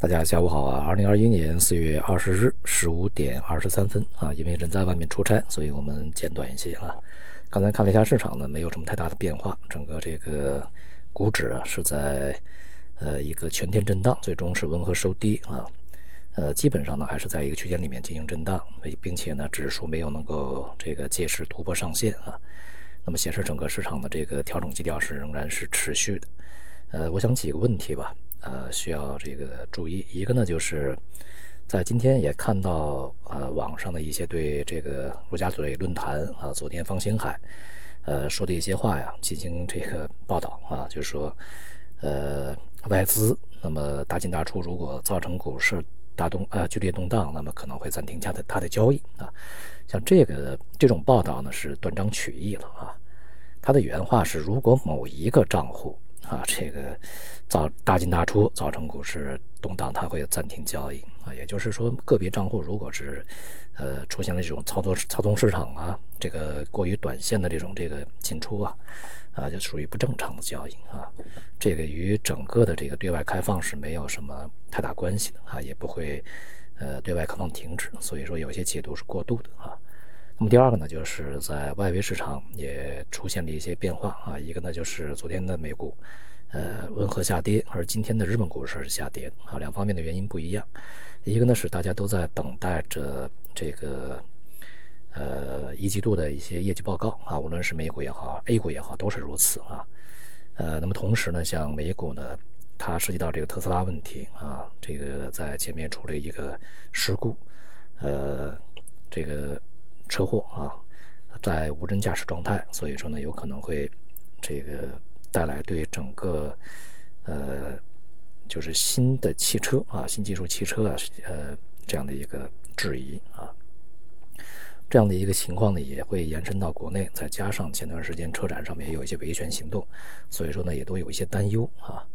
大家下午好啊！二零二一年四月二十日十五点二十三分啊，因为人在外面出差，所以我们简短一些啊。刚才看了一下市场呢，没有什么太大的变化，整个这个股指啊是在呃一个全天震荡，最终是温和收低啊。呃，基本上呢还是在一个区间里面进行震荡，并且呢指数没有能够这个借势突破上限啊。那么显示整个市场的这个调整基调是仍然是持续的。呃，我想几个问题吧。呃，需要这个注意一个呢，就是在今天也看到呃网上的一些对这个陆家嘴论坛啊，昨天方星海呃说的一些话呀，进行这个报道啊，就是说呃外资那么大进大出，如果造成股市大动呃剧烈动荡，那么可能会暂停它的它的交易啊。像这个这种报道呢，是断章取义了啊。他的原话是：如果某一个账户。啊，这个造大进大出，造成股市动荡，它会暂停交易啊。也就是说，个别账户如果是呃出现了这种操作操纵市场啊，这个过于短线的这种这个进出啊，啊，就属于不正常的交易啊。这个与整个的这个对外开放是没有什么太大关系的啊，也不会呃对外开放停止。所以说，有些解读是过度的啊。那么第二个呢，就是在外围市场也出现了一些变化啊。一个呢，就是昨天的美股，呃，温和下跌，而今天的日本股市是下跌啊。两方面的原因不一样。一个呢是大家都在等待着这个，呃，一季度的一些业绩报告啊，无论是美股也好，A 股也好，都是如此啊。呃，那么同时呢，像美股呢，它涉及到这个特斯拉问题啊，这个在前面出了一个事故，呃，这个。车祸啊，在无人驾驶状态，所以说呢，有可能会这个带来对整个呃，就是新的汽车啊，新技术汽车啊，呃，这样的一个质疑啊，这样的一个情况呢，也会延伸到国内，再加上前段时间车展上面也有一些维权行动，所以说呢，也都有一些担忧啊。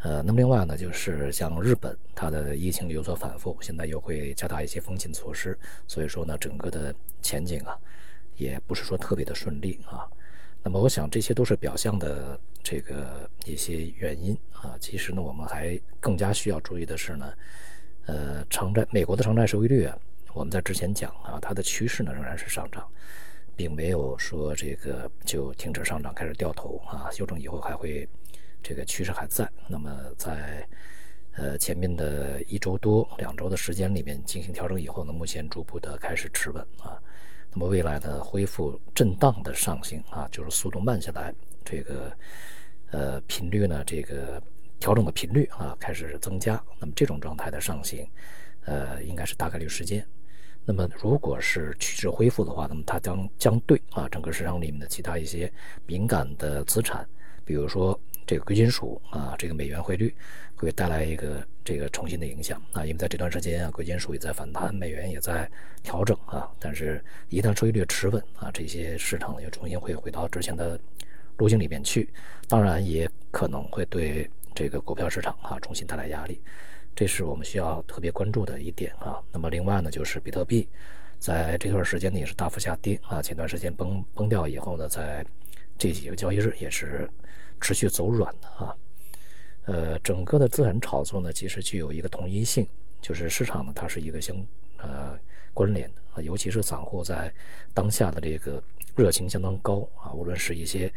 呃，那么另外呢，就是像日本，它的疫情有所反复，现在又会加大一些封禁措施，所以说呢，整个的前景啊，也不是说特别的顺利啊。那么我想这些都是表象的这个一些原因啊。其实呢，我们还更加需要注意的是呢，呃，长债美国的长债收益率啊，我们在之前讲啊，它的趋势呢仍然是上涨，并没有说这个就停止上涨开始掉头啊，修正以后还会。这个趋势还在，那么在呃前面的一周多、两周的时间里面进行调整以后呢，目前逐步的开始持稳啊。那么未来的恢复震荡的上行啊，就是速度慢下来，这个呃频率呢，这个调整的频率啊开始增加。那么这种状态的上行，呃应该是大概率事件。那么如果是趋势恢复的话，那么它将将对啊整个市场里面的其他一些敏感的资产，比如说。这个贵金属啊，这个美元汇率会带来一个这个重新的影响啊，因为在这段时间啊，贵金属也在反弹，美元也在调整啊，但是一旦收益率持稳啊，这些市场又重新会回到之前的路径里面去，当然也可能会对这个股票市场啊重新带来压力，这是我们需要特别关注的一点啊。那么另外呢，就是比特币在这段时间呢也是大幅下跌啊，前段时间崩崩掉以后呢，在这几个交易日也是。持续走软的啊，呃，整个的资产炒作呢，其实具有一个同一性，就是市场呢，它是一个相呃关联的啊，尤其是散户在当下的这个热情相当高啊，无论是一些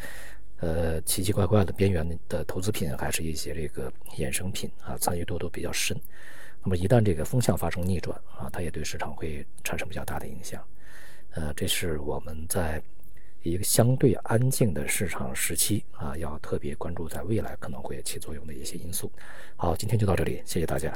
呃奇奇怪怪的边缘的投资品，还是一些这个衍生品啊，参与度都比较深。那么一旦这个风向发生逆转啊，它也对市场会产生比较大的影响。呃，这是我们在。一个相对安静的市场时期啊，要特别关注在未来可能会起作用的一些因素。好，今天就到这里，谢谢大家。